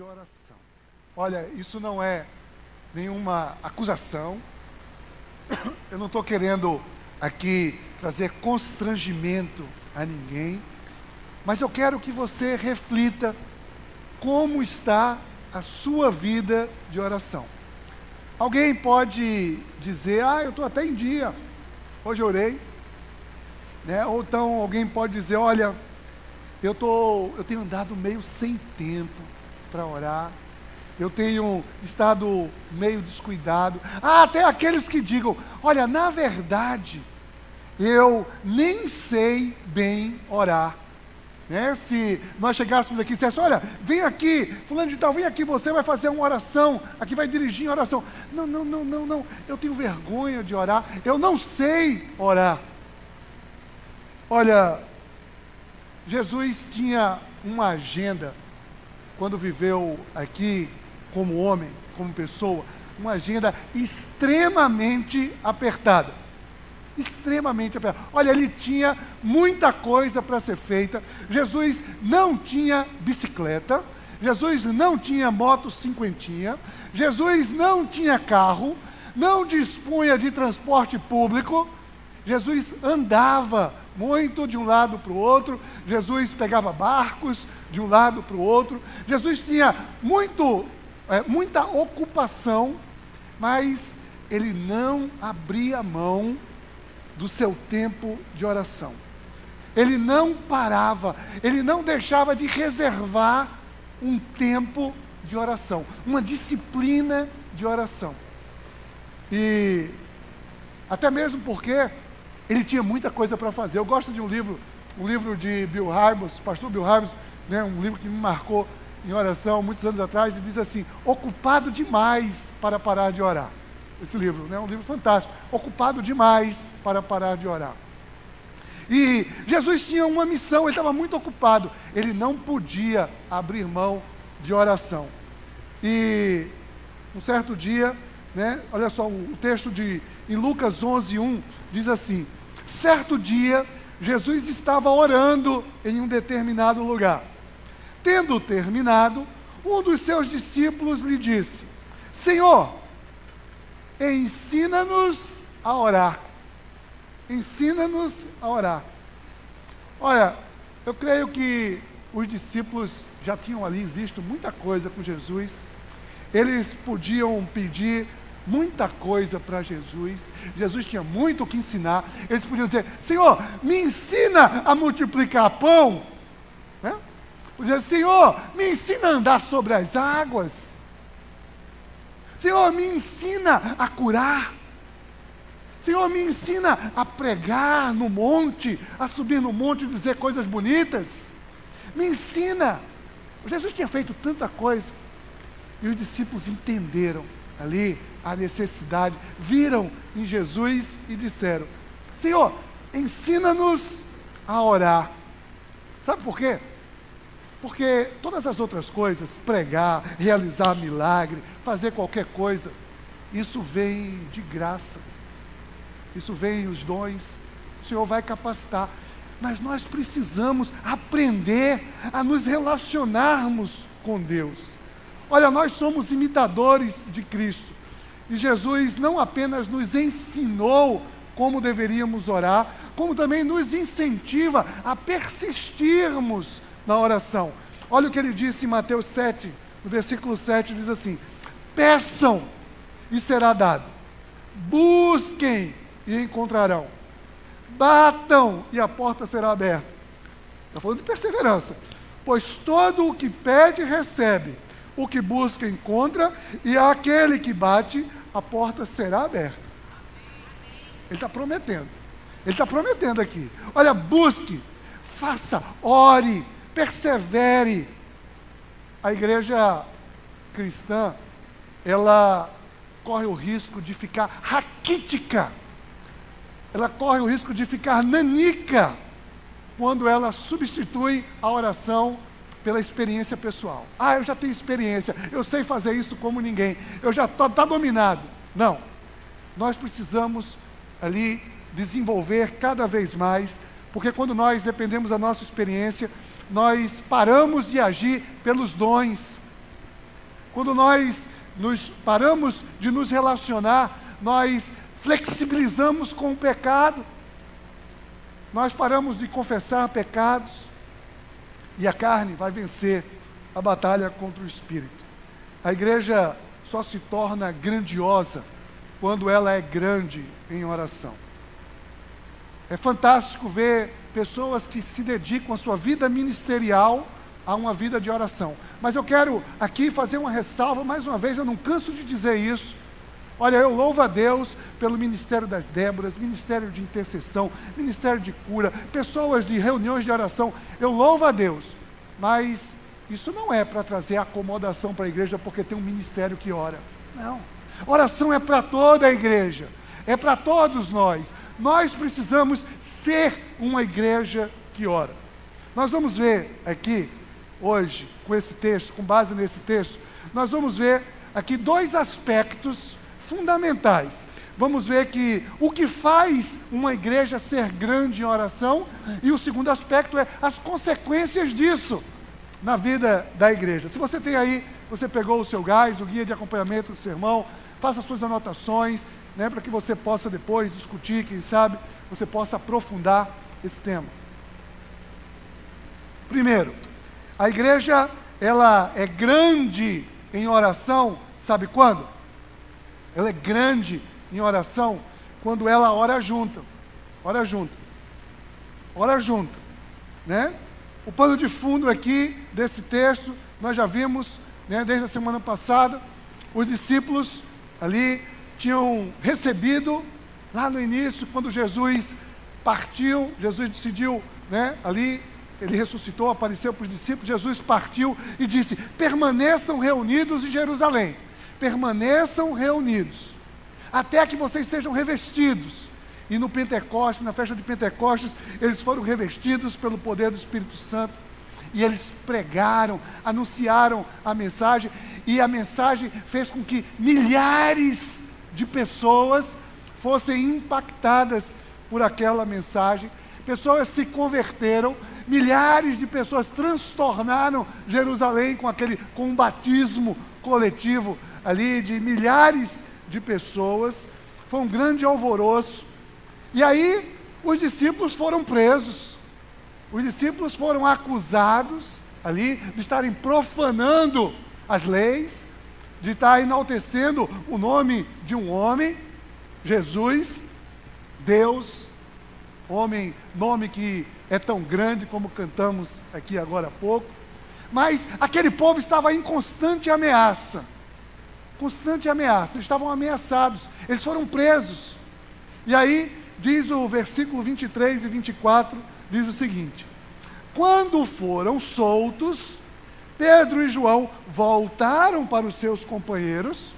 de oração. Olha, isso não é nenhuma acusação. Eu não estou querendo aqui trazer constrangimento a ninguém, mas eu quero que você reflita como está a sua vida de oração. Alguém pode dizer, ah, eu estou até em dia, hoje eu orei. Né? Ou então alguém pode dizer, olha, eu, tô, eu tenho andado meio sem tempo para orar, eu tenho estado meio descuidado. Ah, até aqueles que digam: olha, na verdade, eu nem sei bem orar. Né? Se nós chegássemos aqui e dissesse, olha, vem aqui, fulano de tal, vem aqui, você vai fazer uma oração, aqui vai dirigir a oração. Não, não, não, não, não, eu tenho vergonha de orar, eu não sei orar. Olha, Jesus tinha uma agenda quando viveu aqui como homem, como pessoa, uma agenda extremamente apertada. Extremamente apertada. Olha, ele tinha muita coisa para ser feita. Jesus não tinha bicicleta. Jesus não tinha moto cinquentinha. Jesus não tinha carro. Não dispunha de transporte público. Jesus andava muito de um lado para o outro. Jesus pegava barcos de um lado para o outro. Jesus tinha muito é, muita ocupação, mas ele não abria mão do seu tempo de oração. Ele não parava, ele não deixava de reservar um tempo de oração, uma disciplina de oração. E até mesmo porque ele tinha muita coisa para fazer. Eu gosto de um livro, um livro de Bill Hybels, pastor Bill Hybels, né, um livro que me marcou em oração muitos anos atrás e diz assim: ocupado demais para parar de orar. Esse livro, né, um livro fantástico. Ocupado demais para parar de orar. E Jesus tinha uma missão, ele estava muito ocupado. Ele não podia abrir mão de oração. E um certo dia, né, olha só, o texto de em Lucas 11, 1 diz assim: certo dia, Jesus estava orando em um determinado lugar. Tendo terminado, um dos seus discípulos lhe disse: Senhor, ensina-nos a orar. Ensina-nos a orar. Olha, eu creio que os discípulos já tinham ali visto muita coisa com Jesus. Eles podiam pedir muita coisa para Jesus. Jesus tinha muito o que ensinar. Eles podiam dizer: Senhor, me ensina a multiplicar pão. Dizer, Senhor, me ensina a andar sobre as águas. Senhor, me ensina a curar. Senhor, me ensina a pregar no monte, a subir no monte e dizer coisas bonitas. Me ensina. Jesus tinha feito tanta coisa. E os discípulos entenderam ali a necessidade, viram em Jesus e disseram: Senhor, ensina-nos a orar. Sabe por quê? Porque todas as outras coisas, pregar, realizar milagre, fazer qualquer coisa, isso vem de graça. Isso vem os dons. O Senhor vai capacitar. Mas nós precisamos aprender a nos relacionarmos com Deus. Olha, nós somos imitadores de Cristo. E Jesus não apenas nos ensinou como deveríamos orar, como também nos incentiva a persistirmos na oração. Olha o que ele disse em Mateus 7, no versículo 7, diz assim: Peçam e será dado, busquem e encontrarão, batam e a porta será aberta. Está falando de perseverança. Pois todo o que pede, recebe, o que busca, encontra, e aquele que bate, a porta será aberta. Ele está prometendo. Ele está prometendo aqui. Olha, busque, faça, ore, persevere. A igreja cristã, ela corre o risco de ficar raquítica, ela corre o risco de ficar nanica, quando ela substitui a oração pela experiência pessoal. Ah, eu já tenho experiência, eu sei fazer isso como ninguém, eu já estou tá dominado. Não. Nós precisamos ali desenvolver cada vez mais, porque quando nós dependemos da nossa experiência, nós paramos de agir pelos dons. quando nós nos paramos de nos relacionar, nós flexibilizamos com o pecado, nós paramos de confessar pecados, e a carne vai vencer a batalha contra o espírito. A igreja só se torna grandiosa quando ela é grande em oração. É fantástico ver pessoas que se dedicam a sua vida ministerial a uma vida de oração. Mas eu quero aqui fazer uma ressalva, mais uma vez, eu não canso de dizer isso. Olha, eu louvo a Deus pelo ministério das Déboras, ministério de intercessão, ministério de cura, pessoas de reuniões de oração. Eu louvo a Deus, mas isso não é para trazer acomodação para a igreja porque tem um ministério que ora. Não. Oração é para toda a igreja, é para todos nós. Nós precisamos ser uma igreja que ora. Nós vamos ver aqui, hoje, com esse texto, com base nesse texto, nós vamos ver aqui dois aspectos fundamentais. Vamos ver que o que faz uma igreja ser grande em oração, e o segundo aspecto é as consequências disso na vida da igreja. Se você tem aí, você pegou o seu gás, o guia de acompanhamento do sermão, faça suas anotações, né, para que você possa depois discutir, quem sabe, você possa aprofundar esse tema. Primeiro, a igreja ela é grande em oração, sabe quando? Ela é grande em oração quando ela ora junto. Ora junto. Ora junto, né? O pano de fundo aqui desse texto, nós já vimos, né, desde a semana passada, os discípulos ali tinham recebido, lá no início, quando Jesus partiu, Jesus decidiu, né, ali, ele ressuscitou, apareceu para os discípulos, Jesus partiu e disse: permaneçam reunidos em Jerusalém, permaneçam reunidos, até que vocês sejam revestidos. E no Pentecostes, na festa de Pentecostes, eles foram revestidos pelo poder do Espírito Santo. E eles pregaram, anunciaram a mensagem, e a mensagem fez com que milhares de pessoas fossem impactadas por aquela mensagem. Pessoas se converteram, milhares de pessoas transtornaram Jerusalém com aquele com um batismo coletivo ali de milhares de pessoas. Foi um grande alvoroço. E aí os discípulos foram presos. Os discípulos foram acusados ali de estarem profanando as leis, de estar enaltecendo o nome de um homem, Jesus, Deus, homem, nome que é tão grande como cantamos aqui agora há pouco. Mas aquele povo estava em constante ameaça. Constante ameaça. Eles estavam ameaçados. Eles foram presos. E aí, diz o versículo 23 e 24, diz o seguinte: Quando foram soltos, Pedro e João voltaram para os seus companheiros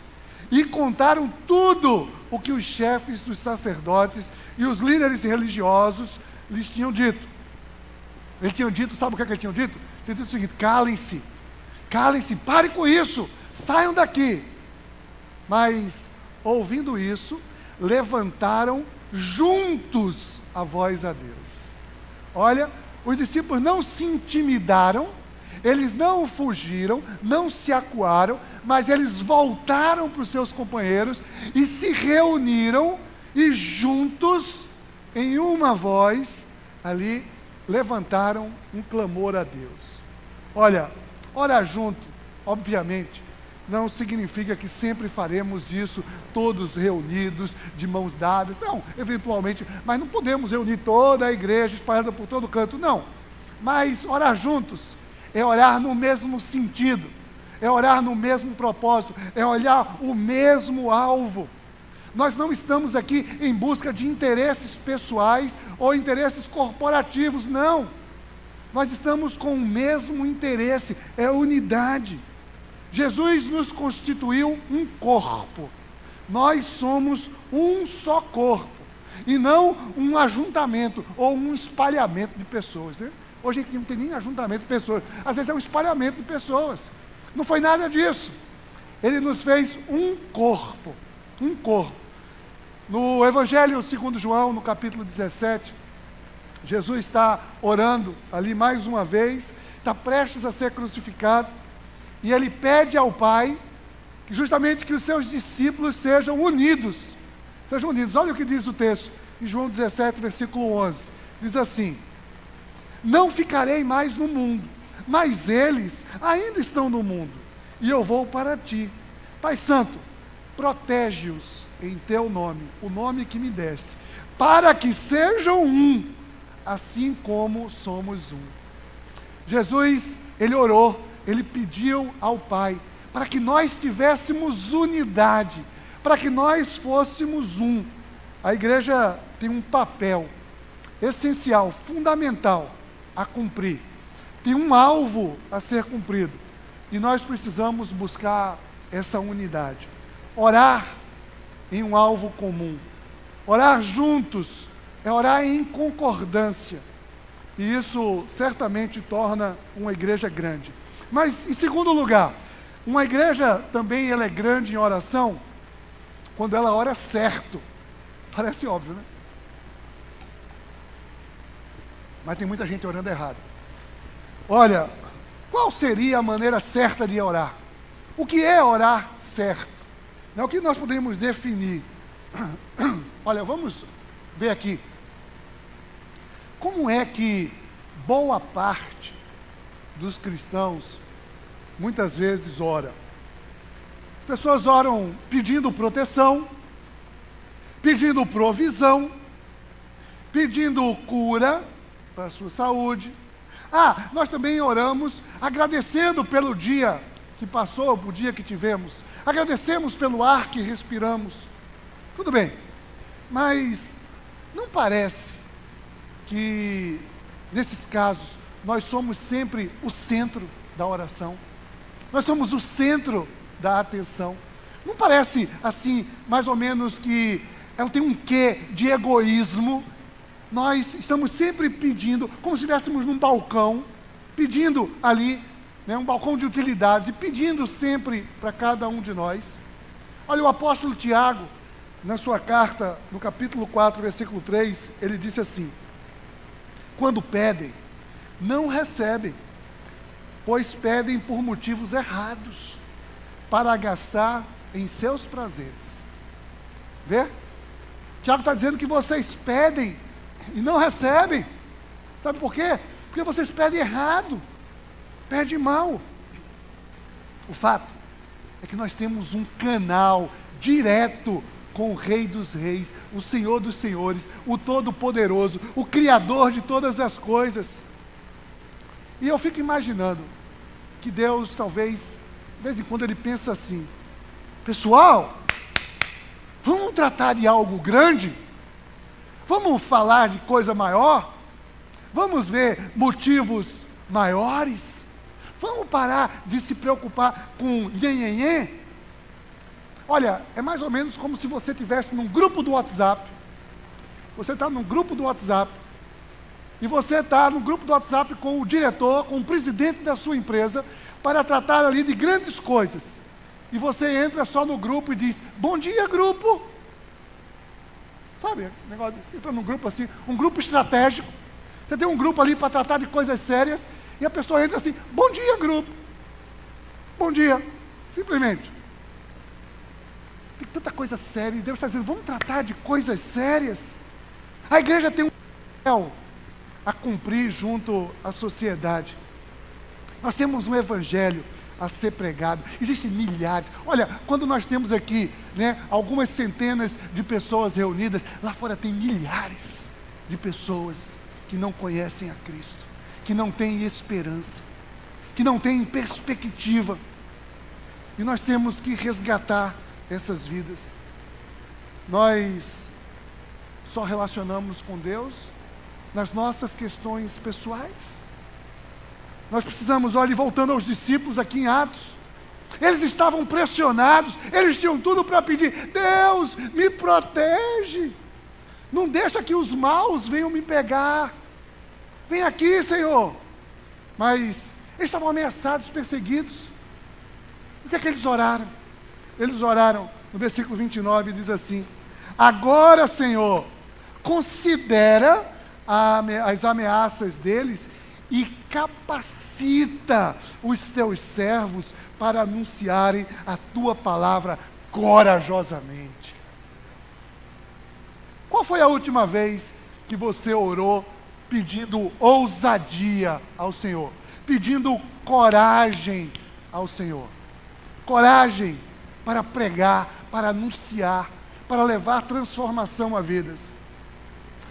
e contaram tudo o que os chefes dos sacerdotes e os líderes religiosos lhes tinham dito. Eles tinham dito, sabe o que, é que eles tinham dito? Tinham dito o seguinte: calem-se, calem-se, parem com isso, saiam daqui. Mas, ouvindo isso, levantaram juntos a voz a Deus. Olha, os discípulos não se intimidaram eles não fugiram, não se acuaram, mas eles voltaram para os seus companheiros e se reuniram e juntos, em uma voz, ali, levantaram um clamor a Deus. Olha, ora junto, obviamente, não significa que sempre faremos isso todos reunidos, de mãos dadas. Não, eventualmente, mas não podemos reunir toda a igreja espalhada por todo canto, não. Mas orar juntos é orar no mesmo sentido, é orar no mesmo propósito, é olhar o mesmo alvo. Nós não estamos aqui em busca de interesses pessoais ou interesses corporativos, não. Nós estamos com o mesmo interesse, é unidade. Jesus nos constituiu um corpo. Nós somos um só corpo e não um ajuntamento ou um espalhamento de pessoas. Né? Hoje aqui não tem nem ajuntamento de pessoas. Às vezes é um espalhamento de pessoas. Não foi nada disso. Ele nos fez um corpo. Um corpo. No Evangelho segundo João, no capítulo 17, Jesus está orando ali mais uma vez, está prestes a ser crucificado. e ele pede ao Pai justamente que os seus discípulos sejam unidos. Sejam unidos. Olha o que diz o texto, em João 17, versículo 11. Diz assim: Não ficarei mais no mundo, mas eles ainda estão no mundo, e eu vou para ti. Pai Santo, protege-os em teu nome, o nome que me deste, para que sejam um, assim como somos um. Jesus, ele orou, ele pediu ao Pai para que nós tivéssemos unidade, para que nós fôssemos um. A igreja tem um papel essencial, fundamental a cumprir. Tem um alvo a ser cumprido. E nós precisamos buscar essa unidade. Orar em um alvo comum. Orar juntos é orar em concordância. E isso certamente torna uma igreja grande. Mas, em segundo lugar, uma igreja também ela é grande em oração quando ela ora certo. Parece óbvio, né? Mas tem muita gente orando errado. Olha, qual seria a maneira certa de orar? O que é orar certo? Não, o que nós podemos definir? Olha, vamos ver aqui. Como é que boa parte dos cristãos muitas vezes ora? As pessoas oram pedindo proteção, pedindo provisão, pedindo cura para a sua saúde. Ah, nós também oramos agradecendo pelo dia que passou, o dia que tivemos. Agradecemos pelo ar que respiramos. Tudo bem, mas não parece que nesses casos nós somos sempre o centro da oração. Nós somos o centro da atenção. Não parece assim, mais ou menos que ela tem um quê de egoísmo? Nós estamos sempre pedindo, como se estivéssemos num balcão, pedindo ali, né, um balcão de utilidades, e pedindo sempre para cada um de nós. Olha, o apóstolo Tiago, na sua carta, no capítulo 4, versículo 3, ele disse assim: quando pedem, não recebem, pois pedem por motivos errados, para gastar em seus prazeres. Vê? Tiago está dizendo que vocês pedem e não recebem. Sabe por quê? Porque vocês pedem errado, pedem mal. O fato é que nós temos um canal direto com o Rei dos Reis, o Senhor dos Senhores, o Todo-Poderoso, o Criador de todas as coisas. E eu fico imaginando que Deus, talvez, de vez em quando, ele pensa assim: pessoal, vamos tratar de algo grande? Vamos falar de coisa maior? Vamos ver motivos maiores? Vamos parar de se preocupar com nhenhenhê? Olha, é mais ou menos como se você tivesse num grupo do WhatsApp. Você está num grupo do WhatsApp. E você está no grupo do WhatsApp com o diretor, com o presidente da sua empresa, para tratar ali de grandes coisas. E você entra só no grupo e diz: Bom dia, grupo. Sabe, negócio, você entra num grupo assim, um grupo estratégico. Você tem um grupo ali para tratar de coisas sérias. E a pessoa entra assim: Bom dia, grupo. Bom dia. Simplesmente. Tem tanta coisa séria. E Deus está dizendo: vamos tratar de coisas sérias. A igreja tem um papel a cumprir junto à sociedade. Nós temos um evangelho a ser pregado. Existem milhares. Olha, quando nós temos aqui, né, algumas centenas de pessoas reunidas, lá fora tem milhares de pessoas que não conhecem a Cristo, que não têm esperança, que não têm perspectiva. E nós temos que resgatar essas vidas. Nós só relacionamos com Deus nas nossas questões pessoais. Nós precisamos, olha, voltando aos discípulos aqui em Atos, eles estavam pressionados, eles tinham tudo para pedir: Deus, me protege, não deixa que os maus venham me pegar. Vem aqui, Senhor. Mas eles estavam ameaçados, perseguidos. O que é que eles oraram? Eles oraram, no versículo 29 diz assim: Agora, Senhor, considera as ameaças deles e capacita os teus servos para anunciarem a tua palavra corajosamente. Qual foi a última vez que você orou pedindo ousadia ao Senhor, pedindo coragem ao Senhor? Coragem para pregar, para anunciar, para levar transformação a vidas.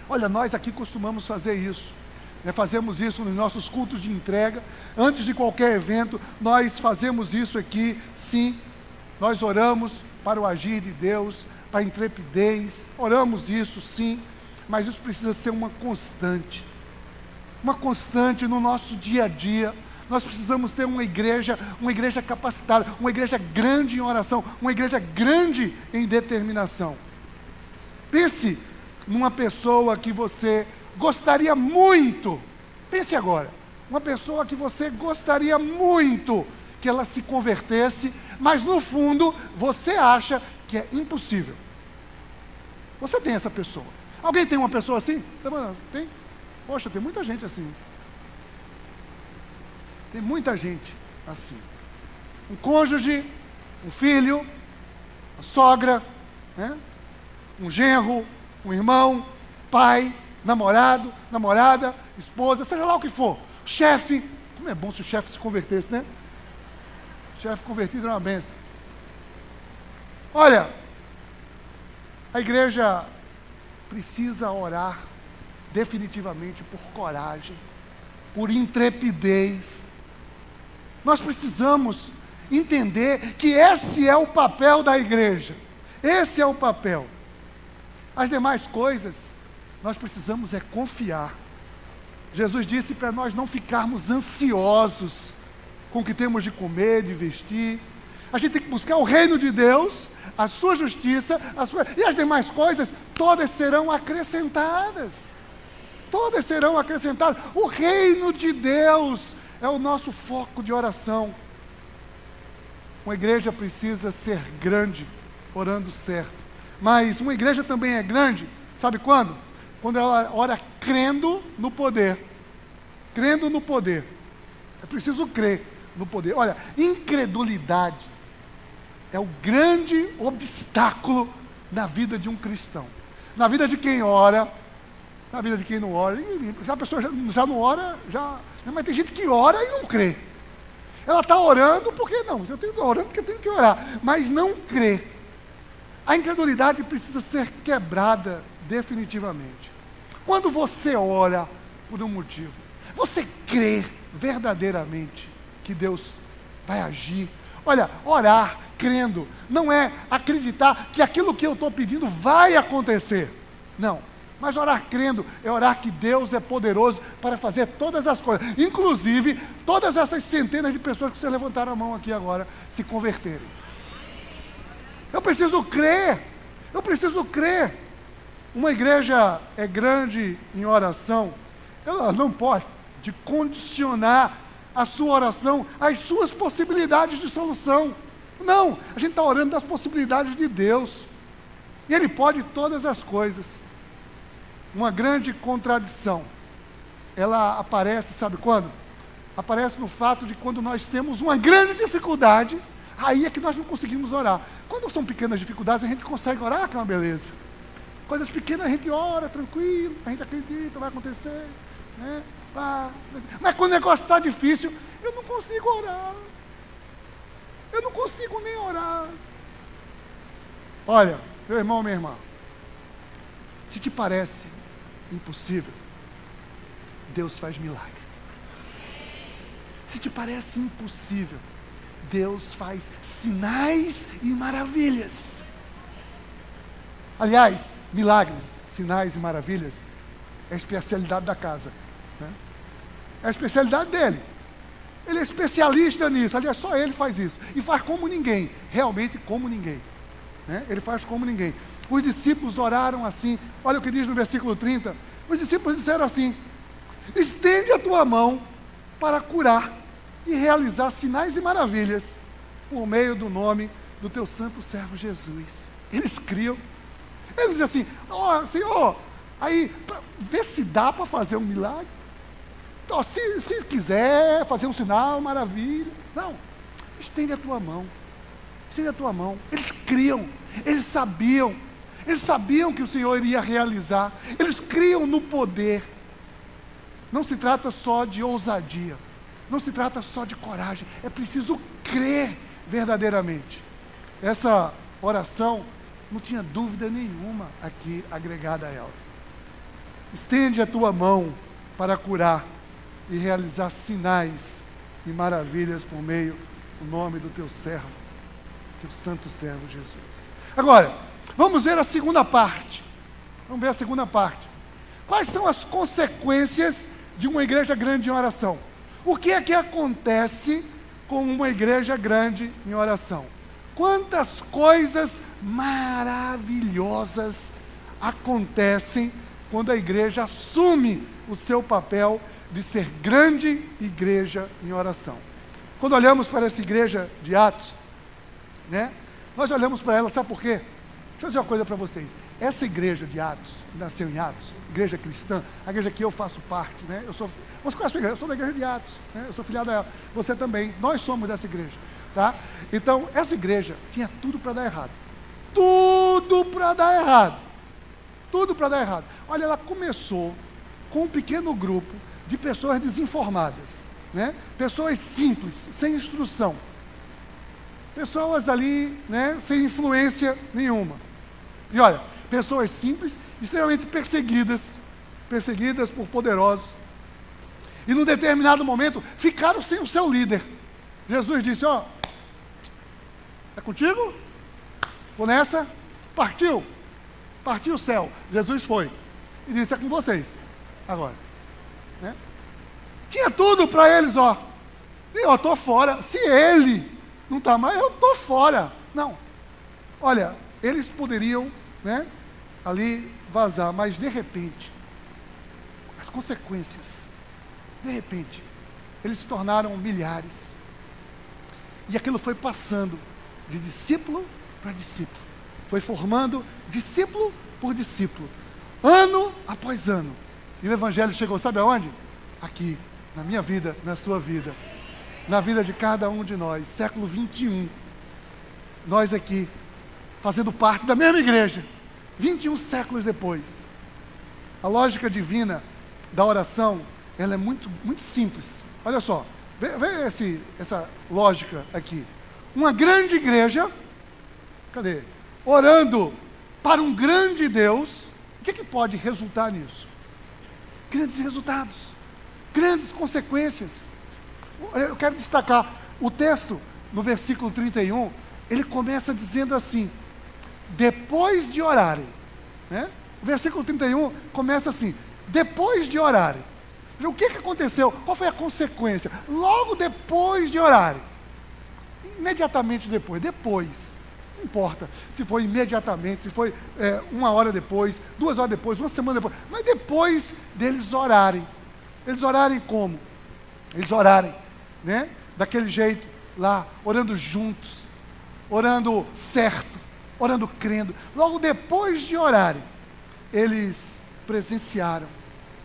Olha, nós aqui costumamos fazer isso. Né? Fazemos isso nos nossos cultos de entrega. Antes de qualquer evento, nós fazemos isso aqui, sim. Nós oramos para o agir de Deus, para a intrepidez. Oramos isso, sim. Mas isso precisa ser uma constante. Uma constante no nosso dia a dia nós precisamos ter uma igreja, uma igreja capacitada, uma igreja grande em oração, uma igreja grande em determinação. Pense numa pessoa que você gostaria muito, pense agora, uma pessoa que você gostaria muito que ela se convertesse, mas no fundo você acha que é impossível. Você tem essa pessoa. Alguém tem uma pessoa assim? Tem? Poxa, tem muita gente assim. Tem muita gente assim. Um cônjuge, um filho, uma sogra, né? um genro, um irmão, pai, namorado, namorada, esposa, seja lá o que for. Chefe, como é bom se o chefe se convertesse, né? chefe convertido é uma benção. Olha, a igreja precisa orar definitivamente por coragem, por intrepidez, nós precisamos entender que esse é o papel da igreja. Esse é o papel. As demais coisas, nós precisamos é confiar. Jesus disse para nós não ficarmos ansiosos com o que temos de comer, de vestir. A gente tem que buscar o reino de Deus, a sua justiça, a sua... e as demais coisas, todas serão acrescentadas. Todas serão acrescentadas. O reino de Deus é o nosso foco de oração. Uma igreja precisa ser grande, orando certo. Mas uma igreja também é grande, sabe quando? Quando ela ora crendo no poder. Crendo no poder. É preciso crer no poder. Olha, incredulidade é o grande obstáculo na vida de um cristão. Na vida de quem ora, na vida de quem não ora. A pessoa já, já não ora, já mas tem gente que ora e não crê. Ela está orando porque não, eu tenho orando porque eu tenho que orar, mas não crê. A incredulidade precisa ser quebrada definitivamente. Quando você ora por um motivo, você crê verdadeiramente que Deus vai agir. Olha, orar crendo não é acreditar que aquilo que eu estou pedindo vai acontecer. Não. Mas orar crendo é orar que Deus é poderoso para fazer todas as coisas, inclusive todas essas centenas de pessoas que vocês levantaram a mão aqui agora se converterem. Eu preciso crer, eu preciso crer. Uma igreja é grande em oração, ela não pode condicionar a sua oração às suas possibilidades de solução. Não, a gente está orando das possibilidades de Deus. E Ele pode todas as coisas uma grande contradição. Ela aparece, sabe quando? Aparece no fato de quando nós temos uma grande dificuldade, aí é que nós não conseguimos orar. Quando são pequenas dificuldades, a gente consegue orar, que é uma beleza. Coisas pequenas a gente ora, tranquilo, a gente acredita, vai acontecer. Né? Mas quando o negócio está difícil, eu não consigo orar. Eu não consigo nem orar. Olha, meu irmão, minha irmã, se te parece impossível, Deus faz milagre. Se te parece impossível, Deus faz sinais e maravilhas. Aliás, milagres, sinais e maravilhas é a especialidade da casa. Né? É a especialidade dele. Ele é especialista nisso. Aliás, só ele faz isso. E faz como ninguém. Realmente como ninguém. Né? Ele faz como ninguém. Os discípulos oraram assim. Olha o que diz no versículo 30. Os discípulos disseram assim: estende a tua mão para curar e realizar sinais e maravilhas por meio do nome do teu santo servo Jesus. Eles criam. Ele diz assim: Ó oh, Senhor, aí vê se dá para fazer um milagre. oh, se, se quiser fazer um sinal, maravilha. Não, estende a tua mão. Estende a tua mão. Eles criam, eles sabiam, eles sabiam que o Senhor iria realizar, eles criam no poder. Não se trata só de ousadia, não se trata só de coragem, é preciso crer verdadeiramente. Essa oração não tinha dúvida nenhuma aqui agregada a ela. Estende a tua mão para curar e realizar sinais e maravilhas por meio do nome do teu servo, teu santo servo Jesus. Agora, vamos ver a segunda parte. Vamos ver a segunda parte. Quais são as consequências de uma igreja grande em oração? O que é que acontece com uma igreja grande em oração? Quantas coisas maravilhosas acontecem quando a igreja assume o seu papel de ser grande igreja em oração. Quando olhamos para essa igreja de Atos, né, nós olhamos para ela, sabe por quê? Deixa eu dizer uma coisa para vocês. Essa igreja de Atos, que nasceu em Atos, igreja cristã, a igreja que eu faço parte, né? Eu sou, você conhece a igreja? Eu sou da igreja de Atos, né? eu sou filiado a ela. Você também, nós somos dessa igreja, tá? Então, essa igreja tinha tudo para dar errado. Tudo para dar errado. Tudo para dar errado. Olha, ela começou com um pequeno grupo de pessoas desinformadas, né? pessoas simples, sem instrução, pessoas ali né, sem influência nenhuma. E olha, pessoas simples, extremamente perseguidas, perseguidas por poderosos. E num determinado momento ficaram sem o seu líder. Jesus disse: Ó, é contigo? Vou nessa? Partiu. Partiu o céu. Jesus foi. E disse: É com vocês. Agora. Né? Tinha tudo para eles, ó. Eu estou fora. Se ele não está mais, eu estou fora. Não. Olha, eles poderiam, né, ali vazar, mas de repente, as consequências, de repente, eles se tornaram milhares. E aquilo foi passando de discípulo para discípulo. Foi formando discípulo por discípulo, ano após ano. E o Evangelho chegou, sabe aonde? Aqui, na minha vida, na sua vida, na vida de cada um de nós, século 21. Nós aqui, fazendo parte da mesma igreja, 21 séculos depois. A lógica divina da oração, ela é muito, muito simples. Olha só, vê, vê esse, essa lógica aqui. Uma grande igreja, cadê? Orando para um grande Deus, o que, que pode resultar nisso? grandes resultados, grandes consequências. Eu quero destacar o texto no versículo 31, ele começa dizendo assim: depois de orarem, né? O versículo 31 começa assim: depois de orarem. O que, que aconteceu? Qual foi a consequência? Logo depois de orarem. Imediatamente depois, depois. Não importa se foi imediatamente, se foi é, uma hora depois, duas horas depois, uma semana depois, mas depois deles orarem. Eles orarem como? Eles orarem, né? Daquele jeito lá, orando juntos, orando certo, orando crendo. Logo depois de orarem, eles presenciaram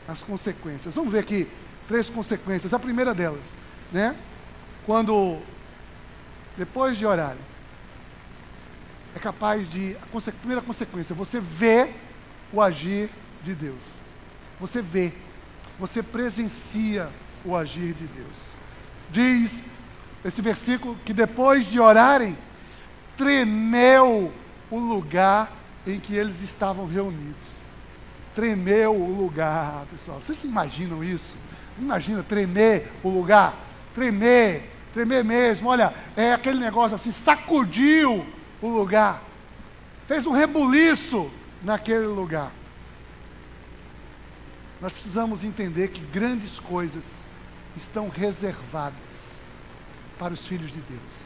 as consequências. Vamos ver aqui três consequências. A primeira delas, né? Quando depois de orarem, é capaz de. A primeira consequência, você vê o agir de Deus. Você vê, você presencia o agir de Deus. Diz esse versículo que depois de orarem, tremeu o lugar em que eles estavam reunidos. Tremeu o lugar, pessoal. Vocês imaginam isso? Imagina tremer o lugar, tremer, tremer mesmo. Olha, é aquele negócio assim, sacudiu o lugar, fez um rebuliço naquele lugar. Nós precisamos entender que grandes coisas estão reservadas para os filhos de Deus.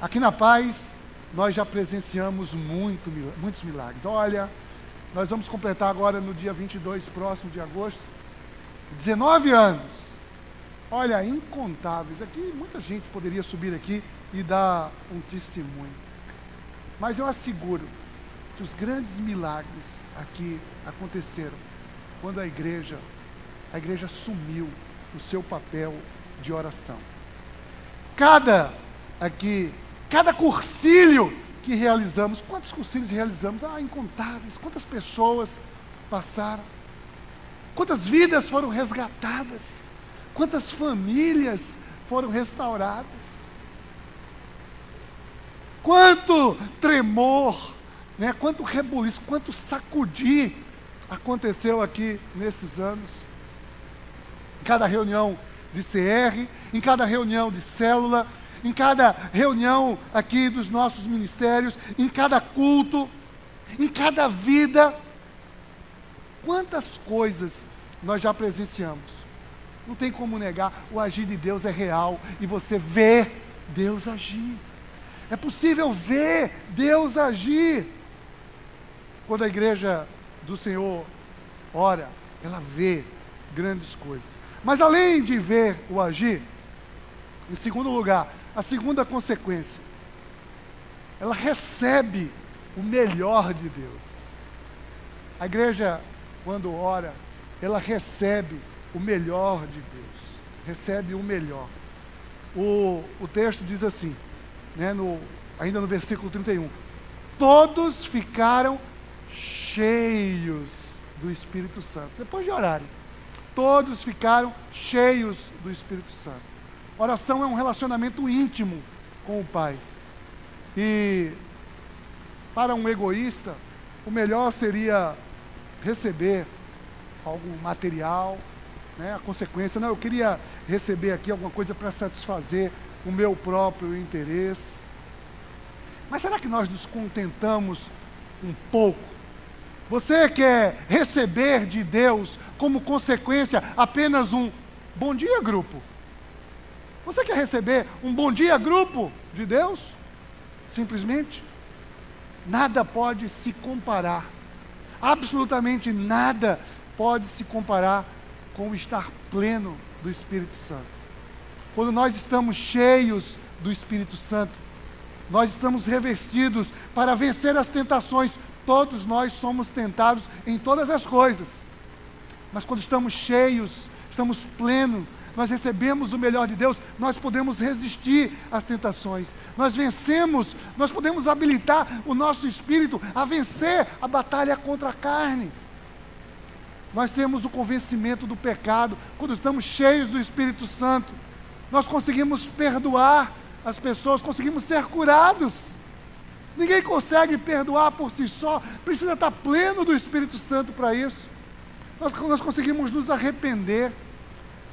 Aqui na paz, nós já presenciamos muito, muitos milagres. Olha, nós vamos completar agora no dia 22, próximo de agosto, 19 anos. Olha, incontáveis. Aqui muita gente poderia subir aqui e dar um testemunho. Mas eu asseguro que os grandes milagres aqui aconteceram quando a igreja a igreja assumiu o seu papel de oração. Cada aqui, cada cursilho que realizamos, quantos cursilhos realizamos? Ah, incontáveis. Quantas pessoas passaram? Quantas vidas foram resgatadas? Quantas famílias foram restauradas? Quanto tremor, né? quanto rebuliço, quanto sacudir aconteceu aqui nesses anos. Em cada reunião de CR, em cada reunião de célula, em cada reunião aqui dos nossos ministérios, em cada culto, em cada vida. Quantas coisas nós já presenciamos. Não tem como negar, o agir de Deus é real e você vê Deus agir. É possível ver Deus agir. Quando a igreja do Senhor ora, ela vê grandes coisas. Mas além de ver o agir, em segundo lugar, a segunda consequência, ela recebe o melhor de Deus. A igreja, quando ora, ela recebe o melhor de Deus. Recebe o melhor. O, o texto diz assim, né, no, ainda no versículo 31. Todos ficaram cheios do Espírito Santo. Depois de orarem, todos ficaram cheios do Espírito Santo. Oração é um relacionamento íntimo com o Pai. E para um egoísta, o melhor seria receber algo material, né? a consequência, não, eu queria receber aqui alguma coisa para satisfazer o meu próprio interesse. Mas será que nós nos contentamos um pouco você quer receber de Deus como consequência apenas um bom dia, grupo? Você quer receber um bom dia, grupo de Deus? Simplesmente? Nada pode se comparar, absolutamente nada pode se comparar com o estar pleno do Espírito Santo. Quando nós estamos cheios do Espírito Santo, nós estamos revestidos para vencer as tentações Todos nós somos tentados em todas as coisas. Mas quando estamos cheios, estamos plenos, nós recebemos o melhor de Deus, nós podemos resistir às tentações. Nós vencemos, nós podemos habilitar o nosso espírito a vencer a batalha contra a carne. Nós temos o convencimento do pecado quando estamos cheios do Espírito Santo. Nós conseguimos perdoar as pessoas, conseguimos ser curados. Ninguém consegue perdoar por si só, precisa estar pleno do Espírito Santo para isso. Nós, nós conseguimos nos arrepender.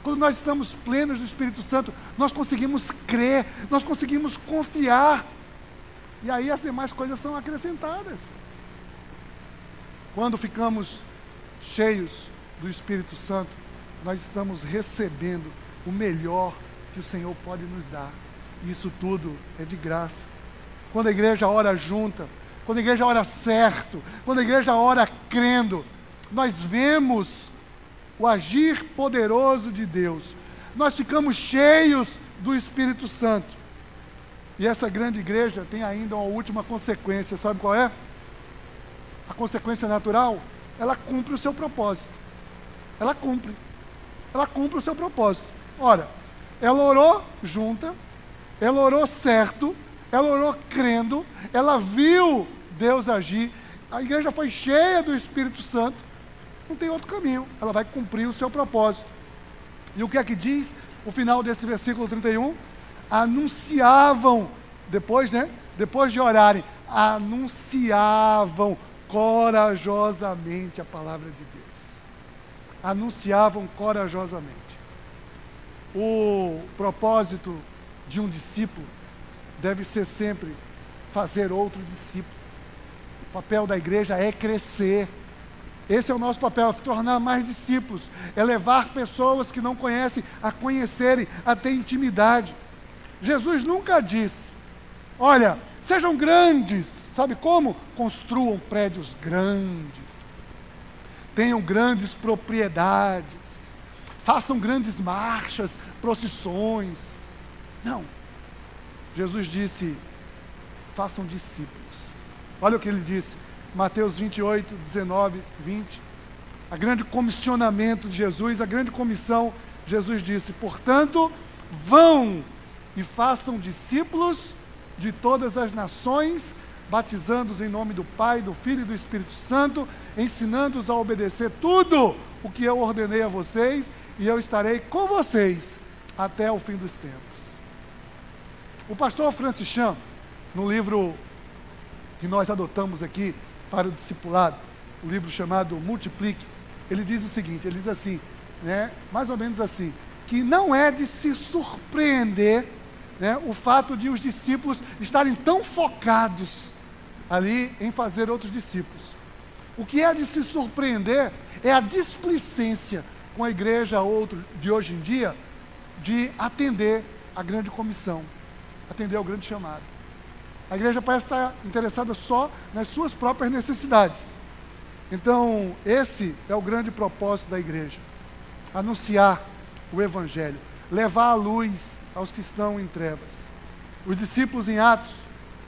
Quando nós estamos plenos do Espírito Santo, nós conseguimos crer, nós conseguimos confiar. E aí as demais coisas são acrescentadas. Quando ficamos cheios do Espírito Santo, nós estamos recebendo o melhor que o Senhor pode nos dar. E isso tudo é de graça quando a igreja ora junta, quando a igreja ora certo, quando a igreja ora crendo, nós vemos o agir poderoso de Deus. Nós ficamos cheios do Espírito Santo. E essa grande igreja tem ainda uma última consequência, sabe qual é? A consequência natural, ela cumpre o seu propósito. Ela cumpre. Ela cumpre o seu propósito. Ora, ela orou junta, ela orou certo, ela orou crendo, ela viu Deus agir, a igreja foi cheia do Espírito Santo, não tem outro caminho, ela vai cumprir o seu propósito. E o que é que diz o final desse versículo 31? Anunciavam, depois, né? Depois de orarem, anunciavam corajosamente a palavra de Deus. Anunciavam corajosamente. O propósito de um discípulo deve ser sempre fazer outro discípulo. O papel da igreja é crescer. Esse é o nosso papel, é tornar mais discípulos, é levar pessoas que não conhecem a conhecerem, a ter intimidade. Jesus nunca disse: olha, sejam grandes, sabe como? Construam prédios grandes, tenham grandes propriedades, façam grandes marchas, procissões. Não. Jesus disse: façam discípulos. Olha o que ele disse, Mateus 28, 19, 20. a grande comissionamento de Jesus, a grande comissão, Jesus disse: portanto, vão e façam discípulos de todas as nações, batizando-os em nome do Pai, do Filho e do Espírito Santo, ensinando-os a obedecer tudo o que eu ordenei a vocês, e eu estarei com vocês até o fim dos tempos. O pastor Francis Chan, no livro que nós adotamos aqui para o discipulado, o livro chamado Multiplique, ele diz o seguinte: ele diz assim, né, mais ou menos assim, que não é de se surpreender né, o fato de os discípulos estarem tão focados ali em fazer outros discípulos. O que é de se surpreender é a displicência com a igreja outro, de hoje em dia de atender a grande comissão, atender ao grande chamado. A igreja parece estar interessada só nas suas próprias necessidades. Então, esse é o grande propósito da igreja: anunciar o Evangelho, levar a luz aos que estão em trevas. Os discípulos em Atos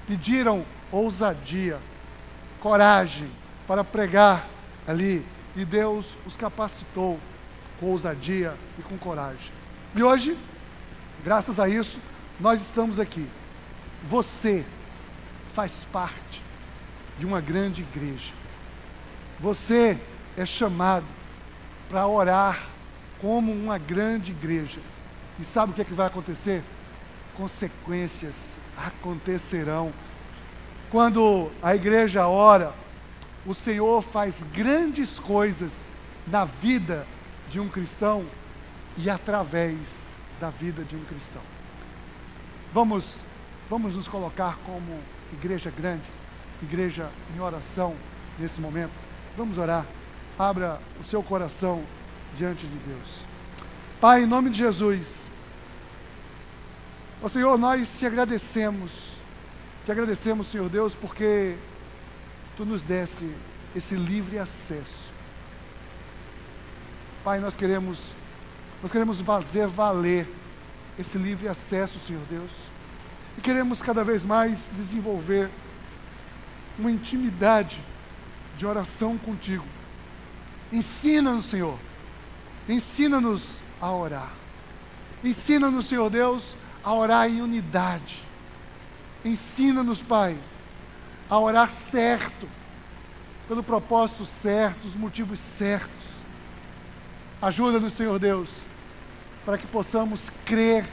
pediram ousadia, coragem para pregar ali, e Deus os capacitou com ousadia e com coragem. E hoje, graças a isso, nós estamos aqui. Você faz parte de uma grande igreja. Você é chamado para orar como uma grande igreja. E sabe o que, é que vai acontecer? Consequências acontecerão. Quando a igreja ora, o Senhor faz grandes coisas na vida de um cristão e através da vida de um cristão. Vamos, vamos nos colocar como igreja grande, igreja em oração nesse momento. Vamos orar. Abra o seu coração diante de Deus. Pai, em nome de Jesus, ó Senhor, nós te agradecemos, te agradecemos, Senhor Deus, porque Tu nos desse esse livre acesso. Pai, nós queremos, nós queremos fazer valer esse livre acesso, Senhor Deus, e queremos cada vez mais desenvolver uma intimidade de oração contigo. Ensina-nos, Senhor. Ensina-nos a orar. Ensina-nos, Senhor Deus, a orar em unidade. Ensina-nos, Pai, a orar certo, pelo propósito certo, os motivos certos. Ajuda-nos, Senhor Deus, para que possamos crer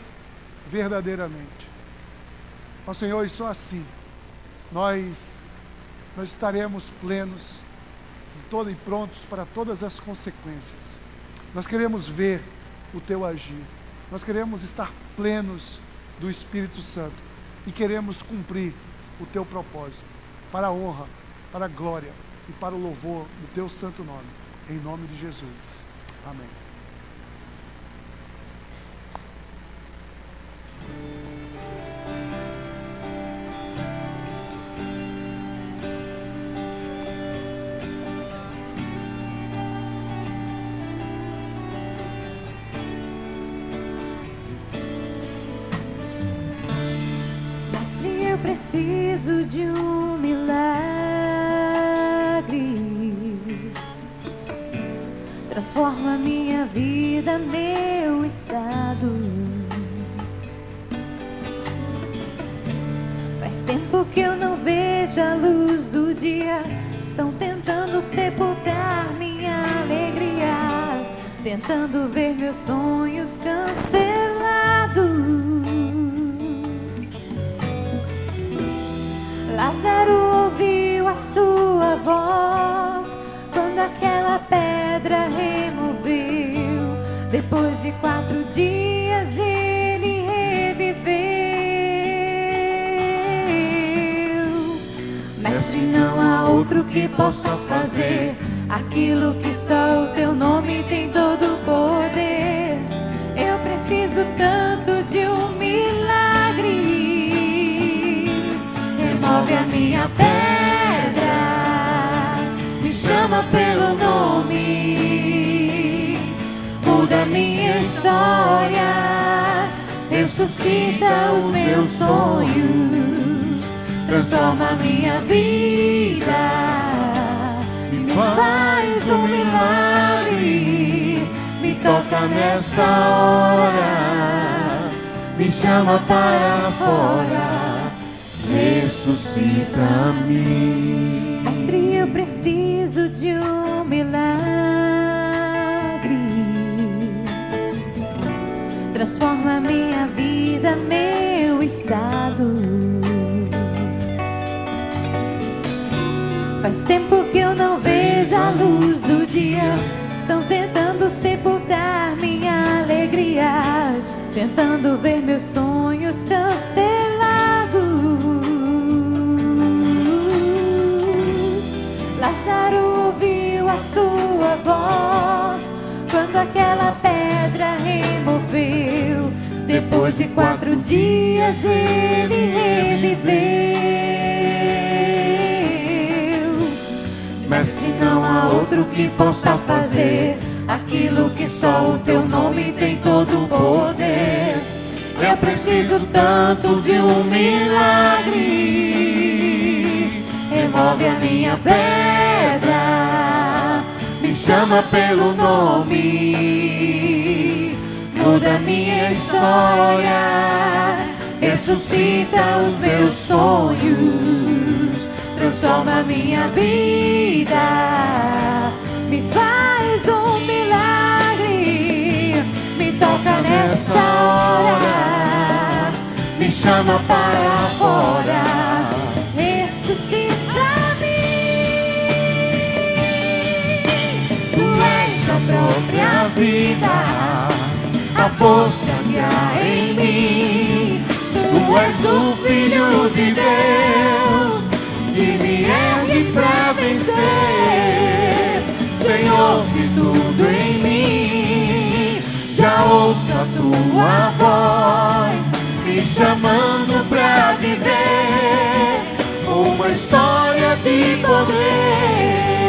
verdadeiramente. Ó Senhor, e só assim nós, nós estaremos plenos todo, e prontos para todas as consequências. Nós queremos ver o teu agir. Nós queremos estar plenos do Espírito Santo e queremos cumprir o teu propósito para a honra, para a glória e para o louvor do teu santo nome. Em nome de Jesus. Amém. Preciso de quatro dias ele reviveu. Mestre, não há outro que possa fazer aquilo que só o teu nome tem todo o poder. Eu preciso tanto de um remove a minha pedra, me chama pelo nome, muda minha história, ressuscita os meus sonhos, transforma minha vida, me faz um milagre. toca nesta hora, me chama para fora, ressuscita-me. Transforma minha vida, meu estado. Faz tempo que eu não dias ele reviveu. Mestre, não há outro que possa fazer aquilo que só o teu nome tem todo o poder. Eu preciso tanto de um milagre. Remove a minha pedra, me chama pelo nome, muda minha história, ressuscita os meus sonhos, transforma minha vida, me faz um milagre, me toca nessa hora, me chama para fora, ressuscita-me. Tu és a própria vida, a força que há em mim. Tu és o Filho de Deus, que me ergue pra vencer. Senhor de tudo em mim, já ouço a tua voz, me chamando pra viver uma história de poder.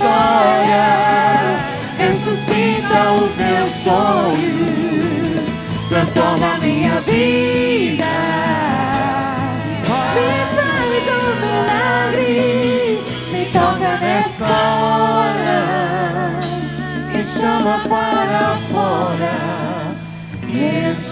História, ressuscita os meus sonhos, transforma minha vida. Me faz um milagre, me toca nessa hora. Me chama para fora, ressuscita-me.